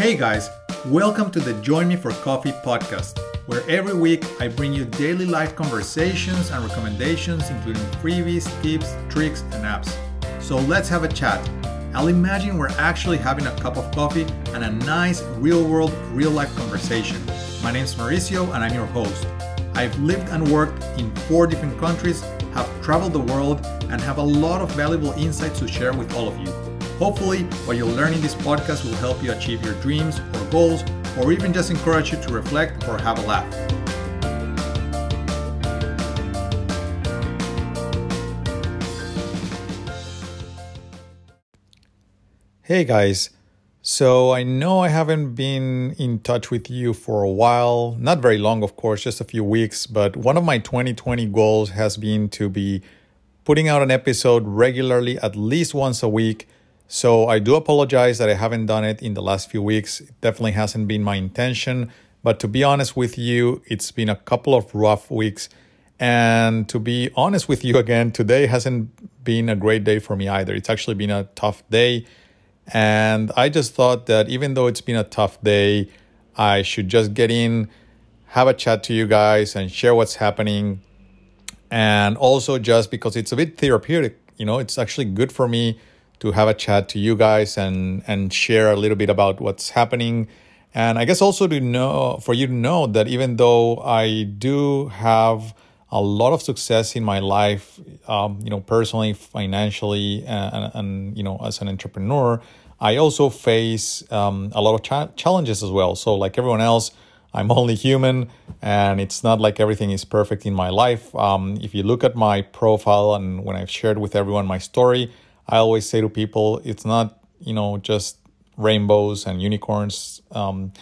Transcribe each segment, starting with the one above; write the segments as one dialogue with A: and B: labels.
A: Hey guys, welcome to the Join Me for Coffee podcast, where every week I bring you daily life conversations and recommendations, including freebies, tips, tricks, and apps. So let's have a chat. I'll imagine we're actually having a cup of coffee and a nice, real world, real life conversation. My name's Mauricio and I'm your host. I've lived and worked in four different countries, have traveled the world, and have a lot of valuable insights to share with all of you. Hopefully, what you'll learn in this podcast will help you achieve your dreams or goals, or even just encourage you to reflect or have a laugh. Hey guys, so I know I haven't been in touch with you for a while, not very long, of course, just a few weeks, but one of my 2020 goals has been to be putting out an episode regularly, at least once a week so I do apologize that I haven't done it in the last few weeks. It definitely hasn't been my intention. But to be honest with you, it's been a couple of rough weeks. And to be honest with you again, today hasn't been a great day for me either. It's actually been a tough day. And I just thought that even though it's been a tough day, I should just get in, have a chat to you guys, and share what's happening. And also, just because it's a bit therapeutic, you know, it's actually good for me to have a chat to you guys and and share a little bit about what's happening. And i guess also to know for you to know that even though i do have a lot of success in my life um, you know personally financially and, and, you know as an entrepreneur i also face um, a lot of cha- challenges as well. So like everyone else i'm only human and it's not like everything is perfect in my life. Um, if you look at my profile and when i've shared with everyone my story I always say to people, it's not you know just rainbows and unicorns. Um,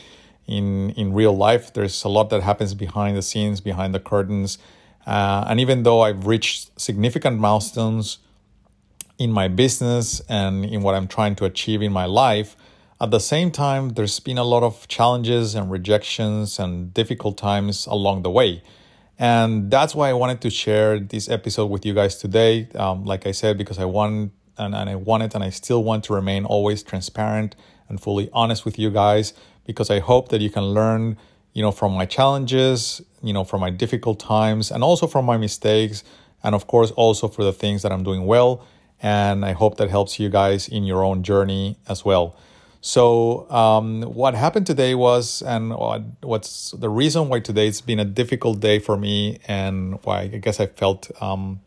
A: in in real life, there's a lot that happens behind the scenes, behind the curtains, uh, and even though I've reached significant milestones in my business and in what I'm trying to achieve in my life, at the same time, there's been a lot of challenges and rejections and difficult times along the way. And that's why I wanted to share this episode with you guys today. Um, like I said, because I want and, and I want it and I still want to remain always transparent and fully honest with you guys because I hope that you can learn, you know, from my challenges, you know, from my difficult times and also from my mistakes and of course also for the things that I'm doing well and I hope that helps you guys in your own journey as well. So, um, what happened today was, and what's the reason why today it's been a difficult day for me, and why I guess I felt um,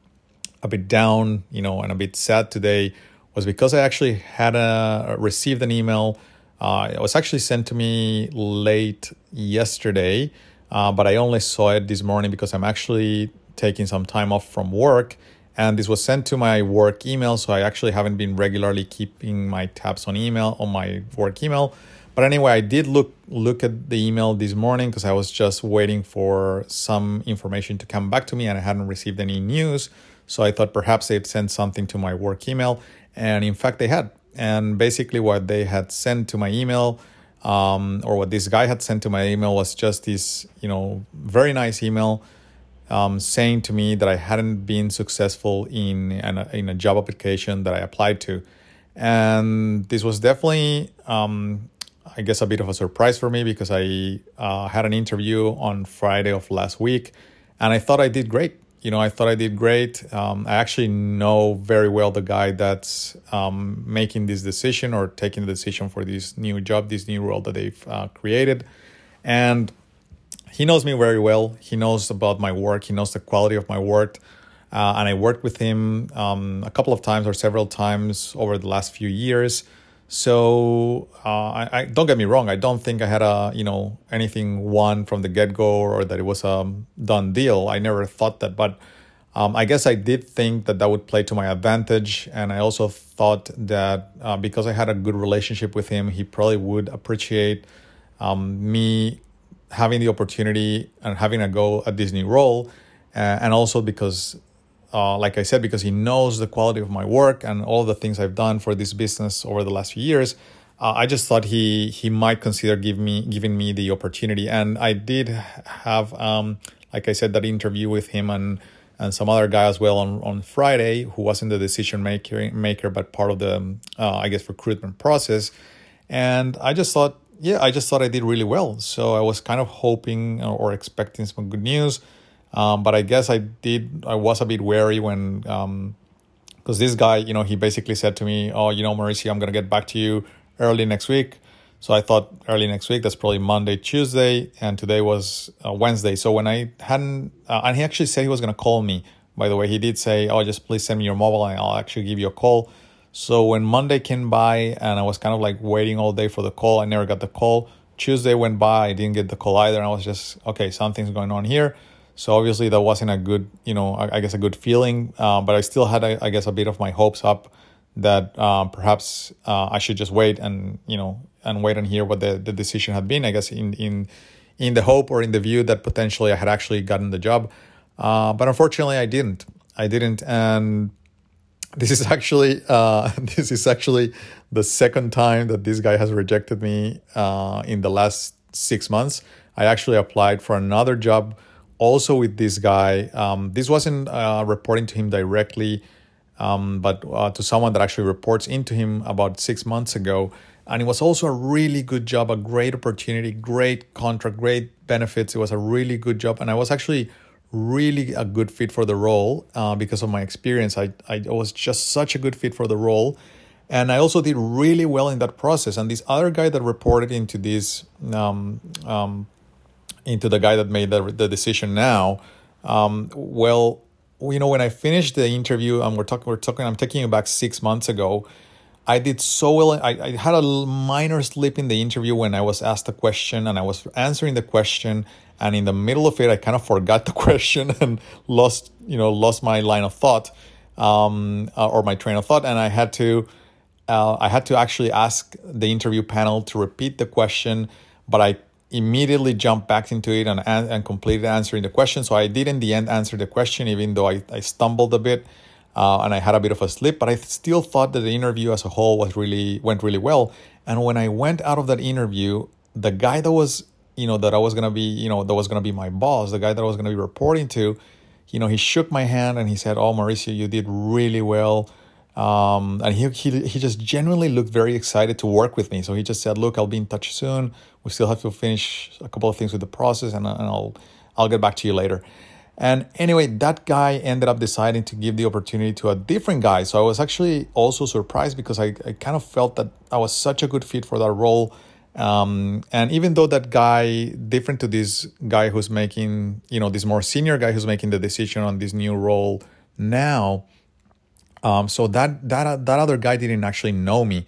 A: a bit down, you know, and a bit sad today was because I actually had a received an email. Uh, it was actually sent to me late yesterday, uh, but I only saw it this morning because I'm actually taking some time off from work, and this was sent to my work email. So I actually haven't been regularly keeping my tabs on email on my work email. But anyway, I did look look at the email this morning because I was just waiting for some information to come back to me, and I hadn't received any news. So I thought perhaps they'd send something to my work email. And in fact, they had. And basically, what they had sent to my email, um, or what this guy had sent to my email, was just this, you know, very nice email um, saying to me that I hadn't been successful in an, in a job application that I applied to. And this was definitely, um, I guess, a bit of a surprise for me because I uh, had an interview on Friday of last week and I thought I did great you know, I thought I did great. Um, I actually know very well the guy that's um, making this decision or taking the decision for this new job, this new role that they've uh, created. And he knows me very well. He knows about my work, he knows the quality of my work. Uh, and I worked with him um, a couple of times or several times over the last few years. So uh, I, I, don't get me wrong. I don't think I had a you know anything won from the get go or that it was a done deal. I never thought that, but um, I guess I did think that that would play to my advantage, and I also thought that uh, because I had a good relationship with him, he probably would appreciate um, me having the opportunity and having a go at this new role, uh, and also because uh, like I said, because he knows the quality of my work and all the things I've done for this business over the last few years, uh, I just thought he he might consider give me giving me the opportunity. And I did have, um, like I said, that interview with him and and some other guy as well on, on Friday who wasn't the decision maker maker but part of the uh, I guess recruitment process. And I just thought yeah, I just thought I did really well. So I was kind of hoping or expecting some good news. Um, but I guess I did, I was a bit wary when, because um, this guy, you know, he basically said to me, oh, you know, Mauricio, I'm to get back to you early next week. So I thought early next week, that's probably Monday, Tuesday, and today was uh, Wednesday. So when I hadn't, uh, and he actually said he was to call me, by the way, he did say, oh, just please send me your mobile and I'll actually give you a call. So when Monday came by and I was kind of like waiting all day for the call, I never got the call. Tuesday went by, I didn't get the call either. And I was just, okay, something's going on here. So obviously that wasn't a good, you know, I, I guess a good feeling. Uh, but I still had, I guess, a bit of my hopes up that uh, perhaps uh, I should just wait and, you know, and wait and hear what the, the decision had been. I guess in in in the hope or in the view that potentially I had actually gotten the job, uh, but unfortunately I didn't. I didn't, and this is actually uh, this is actually the second time that this guy has rejected me uh, in the last six months. I actually applied for another job also with this guy. Um, this wasn't uh, reporting to him directly, um, but uh, to someone that actually reports into him about six months ago. And it was also a really good job, a great opportunity, great contract, great benefits. It was a really good job. And I was actually really a good fit for the role uh, because of my experience. I, I was just such a good fit for the role. And I also did really well in that process. And this other guy that reported into this, um, um, into the guy that made the, the decision now, um, well, you know, when I finished the interview, and we're talking, we're talking, I'm taking you back six months ago. I did so well. I, I had a minor slip in the interview when I was asked a question and I was answering the question. And in the middle of it, I kind of forgot the question and lost, you know, lost my line of thought um, uh, or my train of thought. And I had to, uh, I had to actually ask the interview panel to repeat the question, but I immediately jumped back into it and, and completed answering the question. So I did in the end answer the question, even though I, I stumbled a bit uh, and I had a bit of a slip, but I still thought that the interview as a whole was really went really well. And when I went out of that interview, the guy that was you know that I was gonna be you know that was gonna be my boss, the guy that I was gonna be reporting to, you know, he shook my hand and he said, "Oh, Mauricio, you did really well." Um, and he, he he just genuinely looked very excited to work with me. So he just said, "Look, I'll be in touch soon. We still have to finish a couple of things with the process, and, and I'll I'll get back to you later." And anyway, that guy ended up deciding to give the opportunity to a different guy. So I was actually also surprised because I, I kind of felt that I was such a good fit for that role. Um, and even though that guy, different to this guy who's making, you know, this more senior guy who's making the decision on this new role now, um, so that that that other guy didn't actually know me.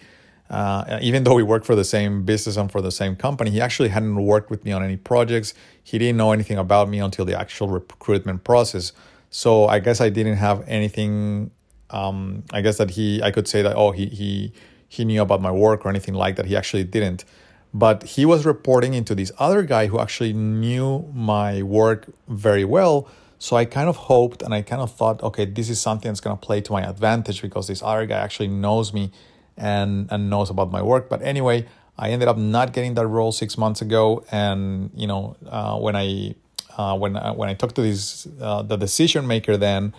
A: Uh, even though we worked for the same business and for the same company, he actually hadn't worked with me on any projects. He didn't know anything about me until the actual recruitment process. So I guess I didn't have anything. Um, I guess that he, I could say that oh he he he knew about my work or anything like that. He actually didn't. But he was reporting into this other guy who actually knew my work very well. So I kind of hoped and I kind of thought, okay, this is something that's going to play to my advantage because this other guy actually knows me and and knows about my work. But anyway, I ended up not getting that role six months ago, and you know uh, when I uh, when I, when I talked to this uh, the decision maker, then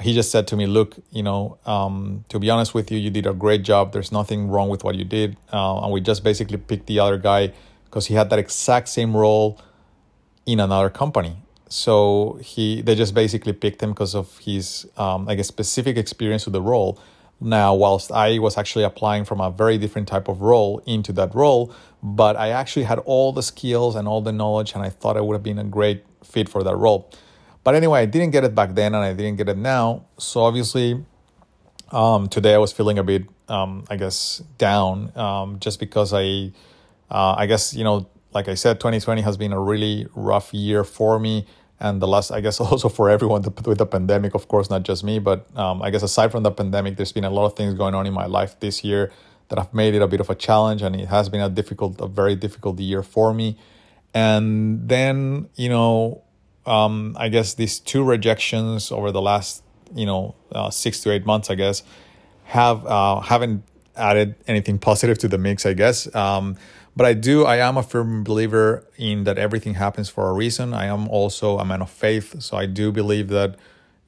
A: he just said to me, "Look, you know, um, to be honest with you, you did a great job. There's nothing wrong with what you did, uh, and we just basically picked the other guy because he had that exact same role in another company." So he they just basically picked him because of his um, like a specific experience with the role. Now whilst i was actually applying from a very different type of role into that role but i actually had all the skills and all the knowledge and i thought i would have been a great fit for that role. But anyway i didn't get it back then and i didn't get it now. So obviously um, today i was feeling a bit um, i guess down um, just because i uh, i guess you know like i said 2020 has been a really rough year for me. And the last i guess also for everyone with the pandemic of course not just me but um, i guess aside from the pandemic there's been a lot of things going on in my life this year that have made it a bit of a challenge and it has been a difficult a very difficult year for me. And then you know um, i guess these two rejections over the last you know uh, six to eight months i guess have uh, haven't added anything positive to the mix i guess. Um, but I do, I am a firm believer in that everything happens for a reason. I am also a man of faith. So I do believe that,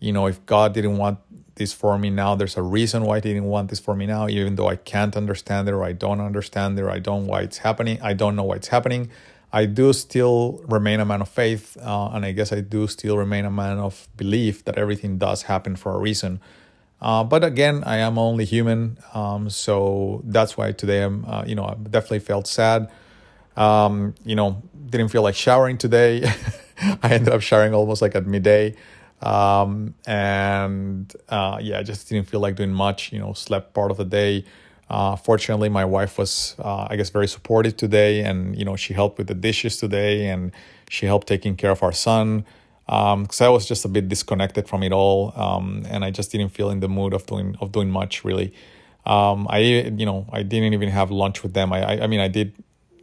A: you know, if God didn't want this for me now, there's a reason why He didn't want this for me now, even though I can't understand it or I don't understand it or I don't why it's happening. I don't know why it's happening. I do still remain a man of faith, uh, and I guess I do still remain a man of belief that everything does happen for a reason. Uh, but again, I am only human, um, so that's why today I'm, uh, you know, I definitely felt sad. Um, you know, didn't feel like showering today. I ended up showering almost like at midday, um, and uh, yeah, I just didn't feel like doing much. You know, slept part of the day. Uh, fortunately, my wife was, uh, I guess, very supportive today, and you know, she helped with the dishes today, and she helped taking care of our son. Because um, I was just a bit disconnected from it all, um, and I just didn't feel in the mood of doing of doing much really. Um, I you know I didn't even have lunch with them. I I, I mean I did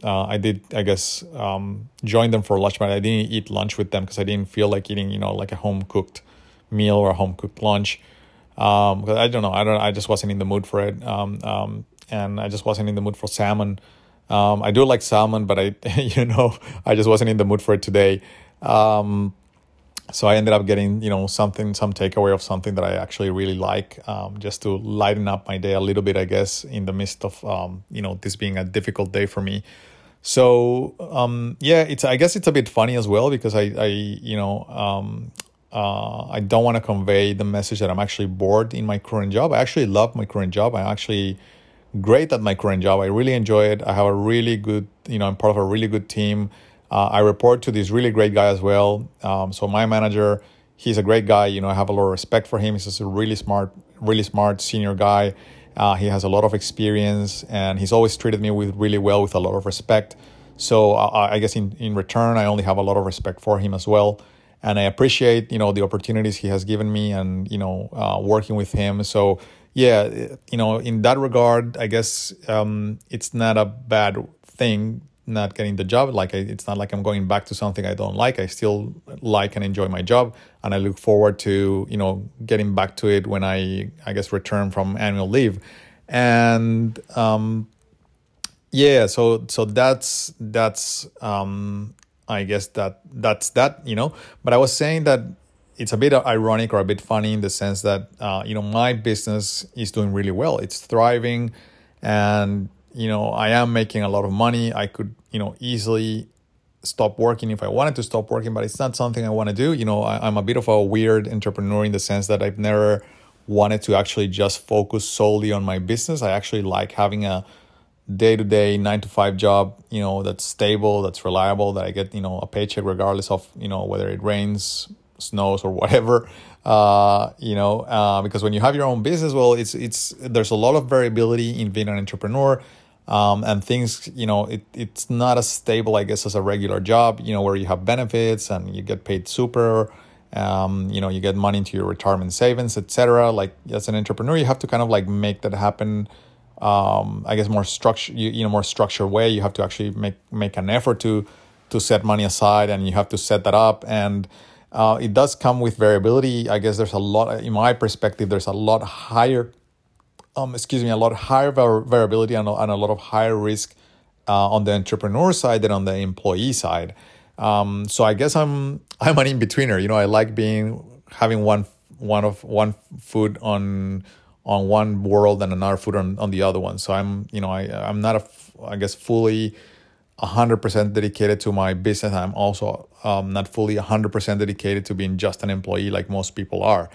A: uh, I did I guess um, join them for lunch, but I didn't eat lunch with them because I didn't feel like eating you know like a home cooked meal or a home cooked lunch um because i don't know i don't i just wasn't in the mood for it um um and i just wasn't in the mood for salmon um i do like salmon but i you know i just wasn't in the mood for it today um so i ended up getting you know something some takeaway of something that i actually really like um, just to lighten up my day a little bit i guess in the midst of um, you know this being a difficult day for me so um, yeah it's i guess it's a bit funny as well because i i you know um, uh, I don't want to convey the message that I'm actually bored in my current job. I actually love my current job. I'm actually great at my current job. I really enjoy it. I have a really good, you know, I'm part of a really good team. Uh, I report to this really great guy as well. Um, so my manager, he's a great guy. You know, I have a lot of respect for him. He's just a really smart, really smart senior guy. Uh, he has a lot of experience, and he's always treated me with really well, with a lot of respect. So uh, I guess in in return, I only have a lot of respect for him as well and I appreciate you know the opportunities he has given me and you know uh, working with him. So yeah, you know in that regard, I guess um, it's not a bad thing not getting the job. Like I, it's not like I'm going back to something I don't like. I still like and enjoy my job, and I look forward to you know getting back to it when I I guess return from annual leave, and um, yeah, so so that's that's um, I guess that that's that, you know. But I was saying that it's a bit ironic or a bit funny in the sense that uh, you know my business is doing really well. It's thriving, and you know I am making a lot of money. I could you know easily stop working if I wanted to stop working, but it's not something I want to do. You know I, I'm a bit of a weird entrepreneur in the sense that I've never wanted to actually just focus solely on my business. I actually like having a day to day nine to five job, you know, that's stable, that's reliable, that I get, you know, a paycheck regardless of, you know, whether it rains, snows or whatever. Uh, you know, uh, because when you have your own business, well, it's it's there's a lot of variability in being an entrepreneur. Um, and things, you know, it, it's not as stable, I guess, as a regular job, you know, where you have benefits and you get paid super, um, you know, you get money into your retirement savings, etc. Like as an entrepreneur, you have to kind of like make that happen um, I guess more structure you, you know more structured way. You have to actually make make an effort to to set money aside, and you have to set that up. And uh, it does come with variability. I guess there's a lot, in my perspective, there's a lot higher, um, excuse me, a lot higher variability and a, and a lot of higher risk uh, on the entrepreneur side than on the employee side. Um, so I guess I'm I'm an in betweener. You know, I like being having one one of one foot on on one world and another foot on, on the other one. So I'm, you know, I, I'm not a, I guess, fully 100% dedicated to my business. I'm also um, not fully 100% dedicated to being just an employee like most people are.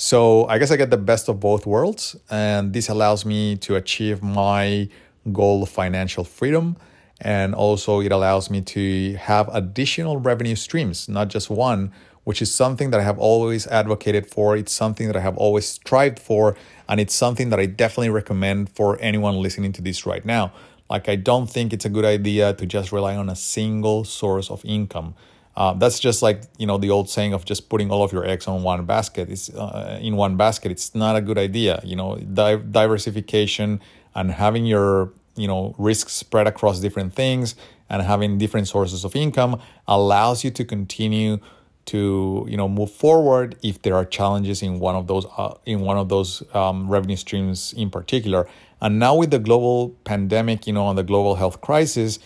A: So I guess I get the best of both worlds. And this allows me to achieve my goal of financial freedom. And also, it allows me to have additional revenue streams, not just one, which is something that I have always advocated for. It's something that I have always strived for. And it's something that I definitely recommend for anyone listening to this right now. Like, I don't think it's a good idea to just rely on a single source of income. Uh, that's just like you know the old saying of just putting all of your eggs on one basket. It's uh, in one basket. It's not a good idea. You know, di- diversification and having your you know risks spread across different things and having different sources of income allows you to continue to you know move forward if there are challenges in one of those uh, in one of those um, revenue streams in particular and now with the global pandemic you know and the global health crisis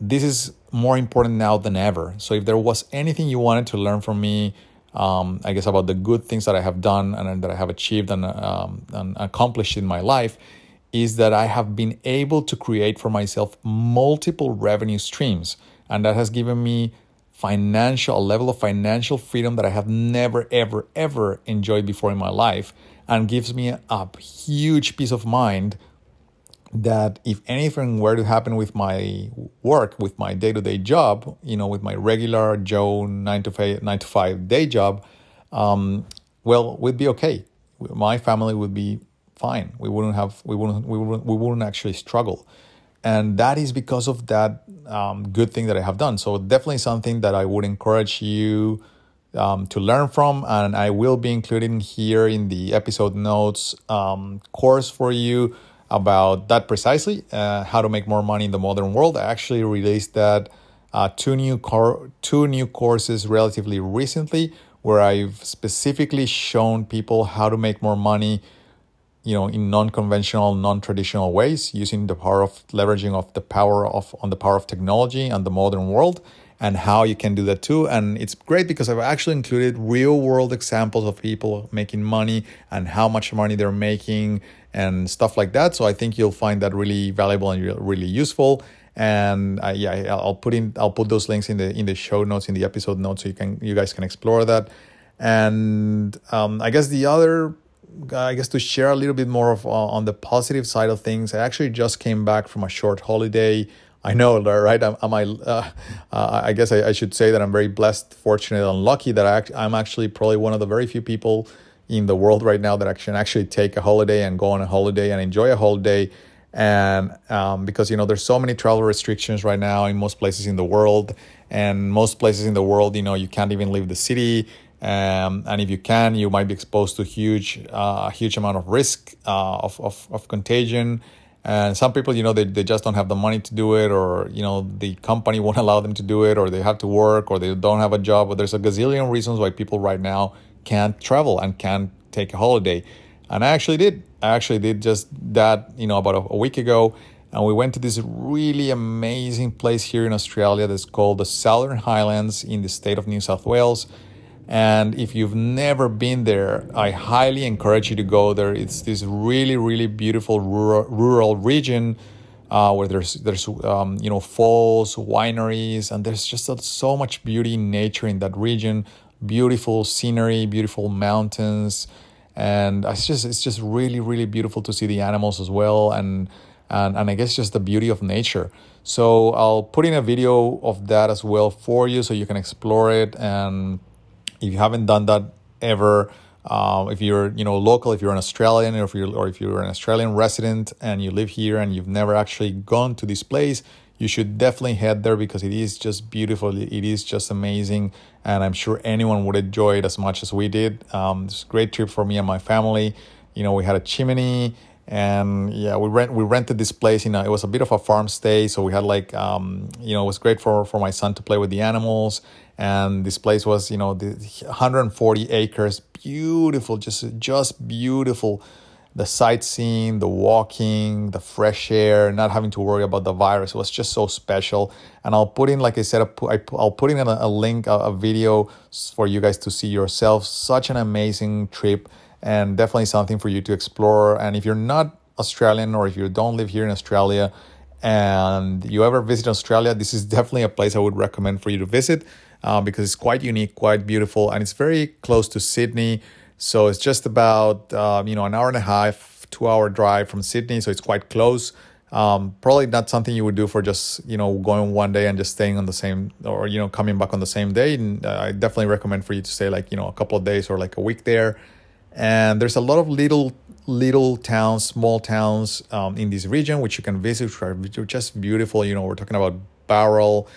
A: this is more important now than ever so if there was anything you wanted to learn from me um, I guess, about the good things that I have done and that I have achieved and, um, and accomplished in my life is that I have been able to create for myself multiple revenue streams. And that has given me financial, a level of financial freedom that I have never, ever, ever enjoyed before in my life and gives me a huge peace of mind that if anything were to happen with my work, with my day to day job, you know, with my regular Joe nine to five, nine to five day job, um, well, we'd be okay. My family would be fine. We wouldn't have, we wouldn't, we wouldn't, we wouldn't actually struggle. And that is because of that um, good thing that I have done. So definitely something that I would encourage you um, to learn from. And I will be including here in the episode notes um, course for you about that precisely, uh, how to make more money in the modern world. I actually released that uh, two new cor- two new courses relatively recently, where I've specifically shown people how to make more money, you know, in non-conventional, non-traditional ways, using the power of leveraging of the power of on the power of technology and the modern world and how you can do that too. And it's great because I've actually included real world examples of people making money and how much money they're making and stuff like that. So I think you'll find that really valuable and really useful. And uh, yeah, I'll put in I'll put those links in the in the show notes in the episode notes so you can you guys can explore that. And um, I guess the other I guess to share a little bit more of uh, on the positive side of things, I actually just came back from a short holiday I know, right? Am, am I? Uh, uh, I guess I, I, should say that I'm very blessed, fortunate, and lucky that I, I'm actually probably one of the very few people in the world right now that I can actually take a holiday and go on a holiday and enjoy a holiday. And um, because you know, there's so many travel restrictions right now in most places in the world, and most places in the world, you know, you can't even leave the city. Um, and if you can, you might be exposed to huge, uh, huge amount of risk uh, of, of, of contagion and some people you know they, they just don't have the money to do it or you know the company won't allow them to do it or they have to work or they don't have a job but there's a gazillion reasons why people right now can't travel and can't take a holiday and i actually did i actually did just that you know about a, a week ago and we went to this really amazing place here in australia that's called the southern highlands in the state of new south wales and if you've never been there, I highly encourage you to go there. It's this really, really beautiful rural, rural region uh, where there's there's um, you know falls, wineries, and there's just so much beauty in nature in that region. Beautiful scenery, beautiful mountains, and it's just it's just really, really beautiful to see the animals as well, and and and I guess just the beauty of nature. So I'll put in a video of that as well for you, so you can explore it and if you haven't done that ever, um, if you're you know local, if you're an Australian, or if you're or if you're an Australian resident and you live here and you've never actually gone to this place, you should definitely head there because it is just beautiful. It is just amazing, and I'm sure anyone would enjoy it as much as we did. Um, it's a great trip for me and my family. You know, we had a chimney and yeah we rent we rented this place you know it was a bit of a farm stay so we had like um you know it was great for for my son to play with the animals and this place was you know the 140 acres beautiful just just beautiful the sightseeing the walking the fresh air not having to worry about the virus was just so special and i'll put in like i said i'll put in a, link a, a video for you guys to see yourself such an amazing trip and definitely something for you to explore. And if you're not Australian or if you don't live here in Australia and you ever visit Australia, this is definitely a place I would recommend for you to visit uh, because it's quite unique, quite beautiful, and it's very close to Sydney. So it's just about um, you know an hour and a half, two hour drive from Sydney. So it's quite close. Um, probably not something you would do for just you know going one day and just staying on the same or you know coming back on the same day. And uh, I definitely recommend for you to stay like you know a couple of days or like a week there and there's a lot of little little towns, small towns um, in this region which you can visit, which are just beautiful. You know, we're talking about Bowral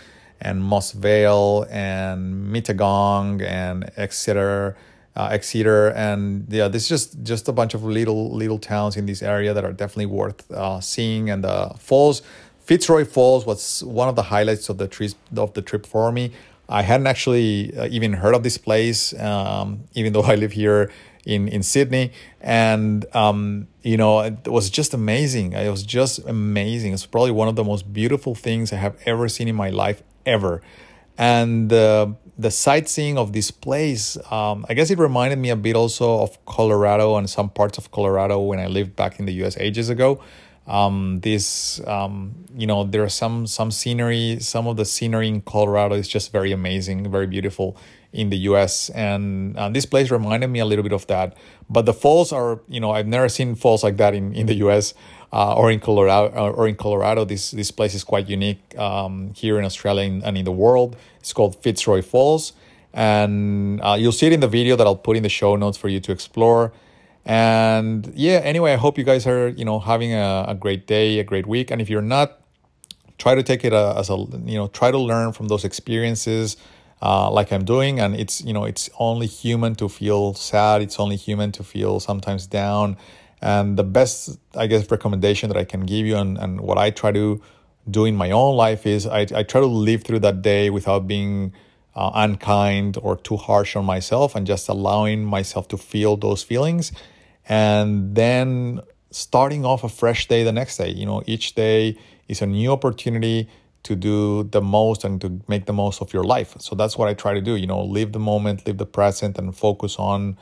A: and Moss Vale and Mittagong and Exeter, uh, Exeter, and yeah, this is just just a bunch of little little towns in this area that are definitely worth uh, seeing. And the falls, Fitzroy Falls, was one of the highlights of the trip of the trip for me. I hadn't actually uh, even heard of this place, um, even though I live here in in Sydney, and um, you know it was just amazing. It was just amazing. It's probably one of the most beautiful things I have ever seen in my life ever. And uh, the sightseeing of this place, um, I guess it reminded me a bit also of Colorado and some parts of Colorado when I lived back in the US ages ago. Um, this, um, you know, there are some some scenery. Some of the scenery in Colorado is just very amazing, very beautiful in the U.S. And uh, this place reminded me a little bit of that. But the falls are, you know, I've never seen falls like that in in the U.S. Uh, or in Colorado, uh, or in Colorado, this this place is quite unique um, here in Australia and in the world. It's called Fitzroy Falls, and uh, you'll see it in the video that I'll put in the show notes for you to explore. And yeah, anyway, I hope you guys are, you know, having a, a great day, a great week. And if you're not, try to take it uh, as a, you know, try to learn from those experiences uh, like I'm doing. And it's, you know, it's only human to feel sad. It's only human to feel sometimes down. And the best, I guess, recommendation that I can give you and, and what I try to do in my own life is I, I try to live through that day without being uh, unkind or too harsh on myself and just allowing myself to feel those feelings and then starting off a fresh day the next day. You know, each day is a new opportunity to do the most and to make the most of your life. So that's what I try to do. You know, live the moment, live the present, and focus on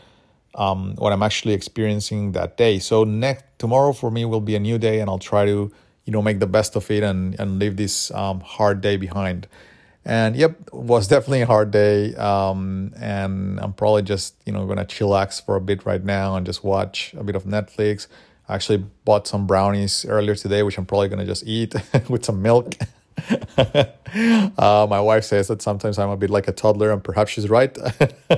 A: um, what I'm actually experiencing that day. So next tomorrow for me will be a new day, and I'll try to you know make the best of it and and leave this um, hard day behind. And yep, was definitely a hard day. Um, and I'm probably just, you know, gonna chillax for a bit right now and just watch a bit of Netflix. I actually bought some brownies earlier today, which I'm probably gonna just eat with some milk. uh, my wife says that sometimes I'm a bit like a toddler, and perhaps she's right.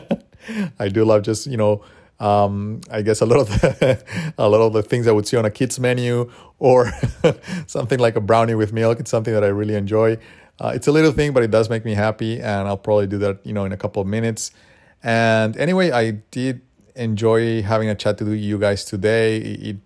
A: I do love just, you know, um, I guess a lot of the, a lot of the things I would see on a kids menu or something like a brownie with milk. It's something that I really enjoy. Uh, it's a little thing, but it does make me happy, and I'll probably do that, you know, in a couple of minutes. And anyway, I did enjoy having a chat to you guys today. It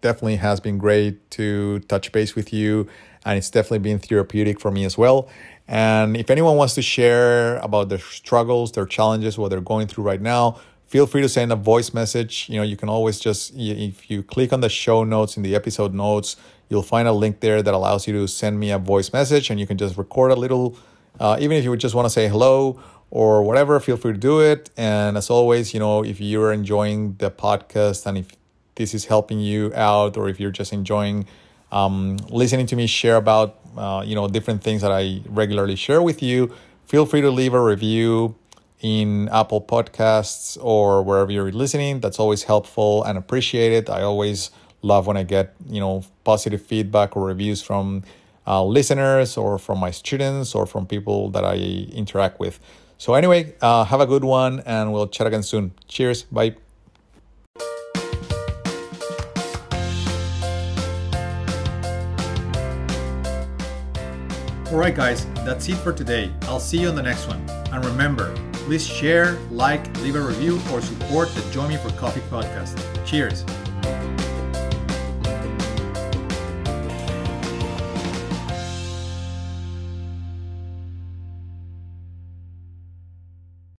A: definitely has been great to touch base with you, and it's definitely been therapeutic for me as well. And if anyone wants to share about their struggles, their challenges, what they're going through right now, feel free to send a voice message. You know, you can always just, if you click on the show notes in the episode notes, you'll find a link there that allows you to send me a voice message and you can just record a little, uh, even if you would just want to say hello or whatever, feel free to do it. And as always, you know, if you're enjoying the podcast and if this is helping you out or if you're just enjoying um, listening to me share about, uh, you know, different things that I regularly share with you, feel free to leave a review in Apple Podcasts or wherever you're listening. That's always helpful and appreciated. I always love when I get, you know, positive feedback or reviews from uh, listeners or from my students or from people that I interact with. So, anyway, uh, have a good one and we'll chat again soon. Cheers. Bye. All right, guys, that's it for today. I'll see you on the next one. And remember, Please share, like, leave a review, or support the Join Me for Coffee podcast. Cheers!